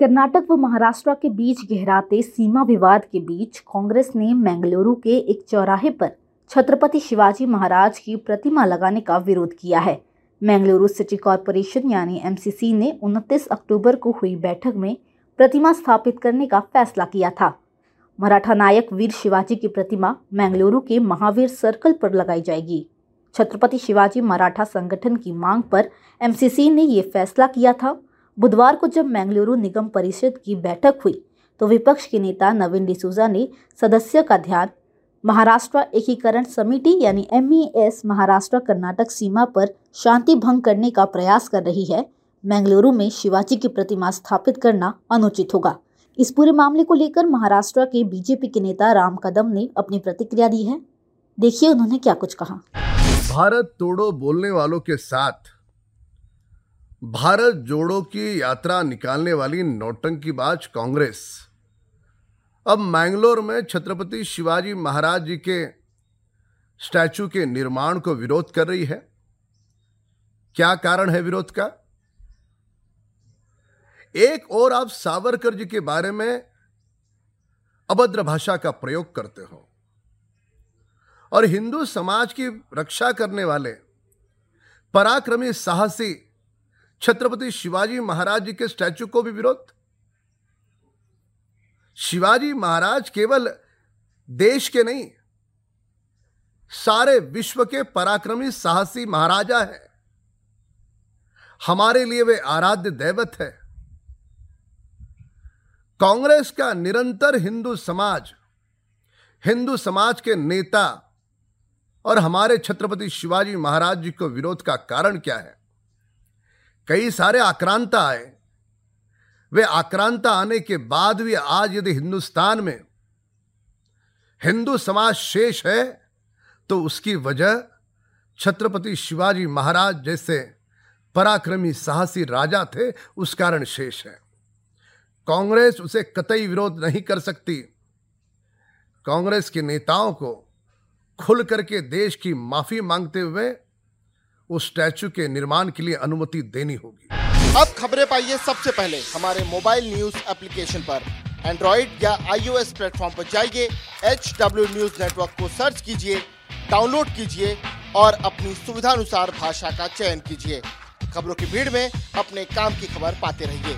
कर्नाटक व महाराष्ट्र के बीच गहराते सीमा विवाद के बीच कांग्रेस ने मैंगलुरु के एक चौराहे पर छत्रपति शिवाजी महाराज की प्रतिमा लगाने का विरोध किया है। मैंगलुरु सिटी कॉरपोरेशन यानी एमसीसी ने 29 अक्टूबर को हुई बैठक में प्रतिमा स्थापित करने का फैसला किया था। मराठा नायक वीर शिवाजी की प्रतिमा मैंगलुरु के महावीर सर्कल पर लगाई जाएगी। छत्रपति शिवाजी मराठा संगठन की मांग पर एमसीसी ने ये फैसला किया था। बुधवार को जब मैंगलुरु निगम परिषद की बैठक हुई तो विपक्ष के नेता नवीन डिसूजा ने सदस्य का ध्यान, महाराष्ट्र एकीकरण समिति यानी एम महाराष्ट्र कर्नाटक सीमा पर शांति भंग करने का प्रयास कर रही है, मैंगलुरु में शिवाजी की प्रतिमा स्थापित करना अनुचित होगा। इस पूरे मामले को लेकर महाराष्ट्र के बीजेपी के नेता राम कदम ने अपनी प्रतिक्रिया दी है। देखिए उन्होंने क्या कुछ कहा। भारत तोड़ो बोलने वालों के साथ। भारत जोड़ो की यात्रा निकालने वाली नौटंकीबाज कांग्रेस। अब मैंगलोर में छत्रपति शिवाजी महाराज जी के स्टैचू के निर्माण को विरोध कर रही है। क्या कारण है विरोध का? एक और आप सावरकर जी के बारे में अभद्र भाषा का प्रयोग करते हो। और हिंदू समाज की रक्षा करने वाले पराक्रमी साहसी छत्रपति शिवाजी महाराज जी के स्टैचू को भी विरोध? शिवाजी महाराज केवल देश के नहीं, सारे विश्व के पराक्रमी साहसी महाराजा हैं। हमारे लिए वे आराध्य दैवत है। कांग्रेस का निरंतर हिंदू समाज हिंदू समाज के नेता और हमारे छत्रपति शिवाजी महाराज जी को विरोध का कारण क्या है? कई सारे आक्रांता आए। वे आक्रांता आने के बाद भी आज यदि हिंदुस्तान में हिंदू समाज शेष है तो उसकी वजह छत्रपति शिवाजी महाराज जैसे पराक्रमी साहसी राजा थे, उस कारण शेष है। कांग्रेस उसे कतई विरोध नहीं कर सकती। कांग्रेस के नेताओं को खुल करके देश की माफ़ी मांगते हुए उस स्टैचू के निर्माण के लिए अनुमति देनी होगी। अब खबरें पाइए सबसे पहले। हमारे मोबाइल न्यूज़ एप्लीकेशन पर। एंड्रॉइड या आईओएस प्लेटफॉर्म पर जाइए एच डब्ल्यू न्यूज़ नेटवर्क को सर्च कीजिए, डाउनलोड कीजिए और अपनी सुविधा अनुसार भाषा का चयन कीजिए। खबरों की भीड़ में अपने काम की खबर पाते रहिए।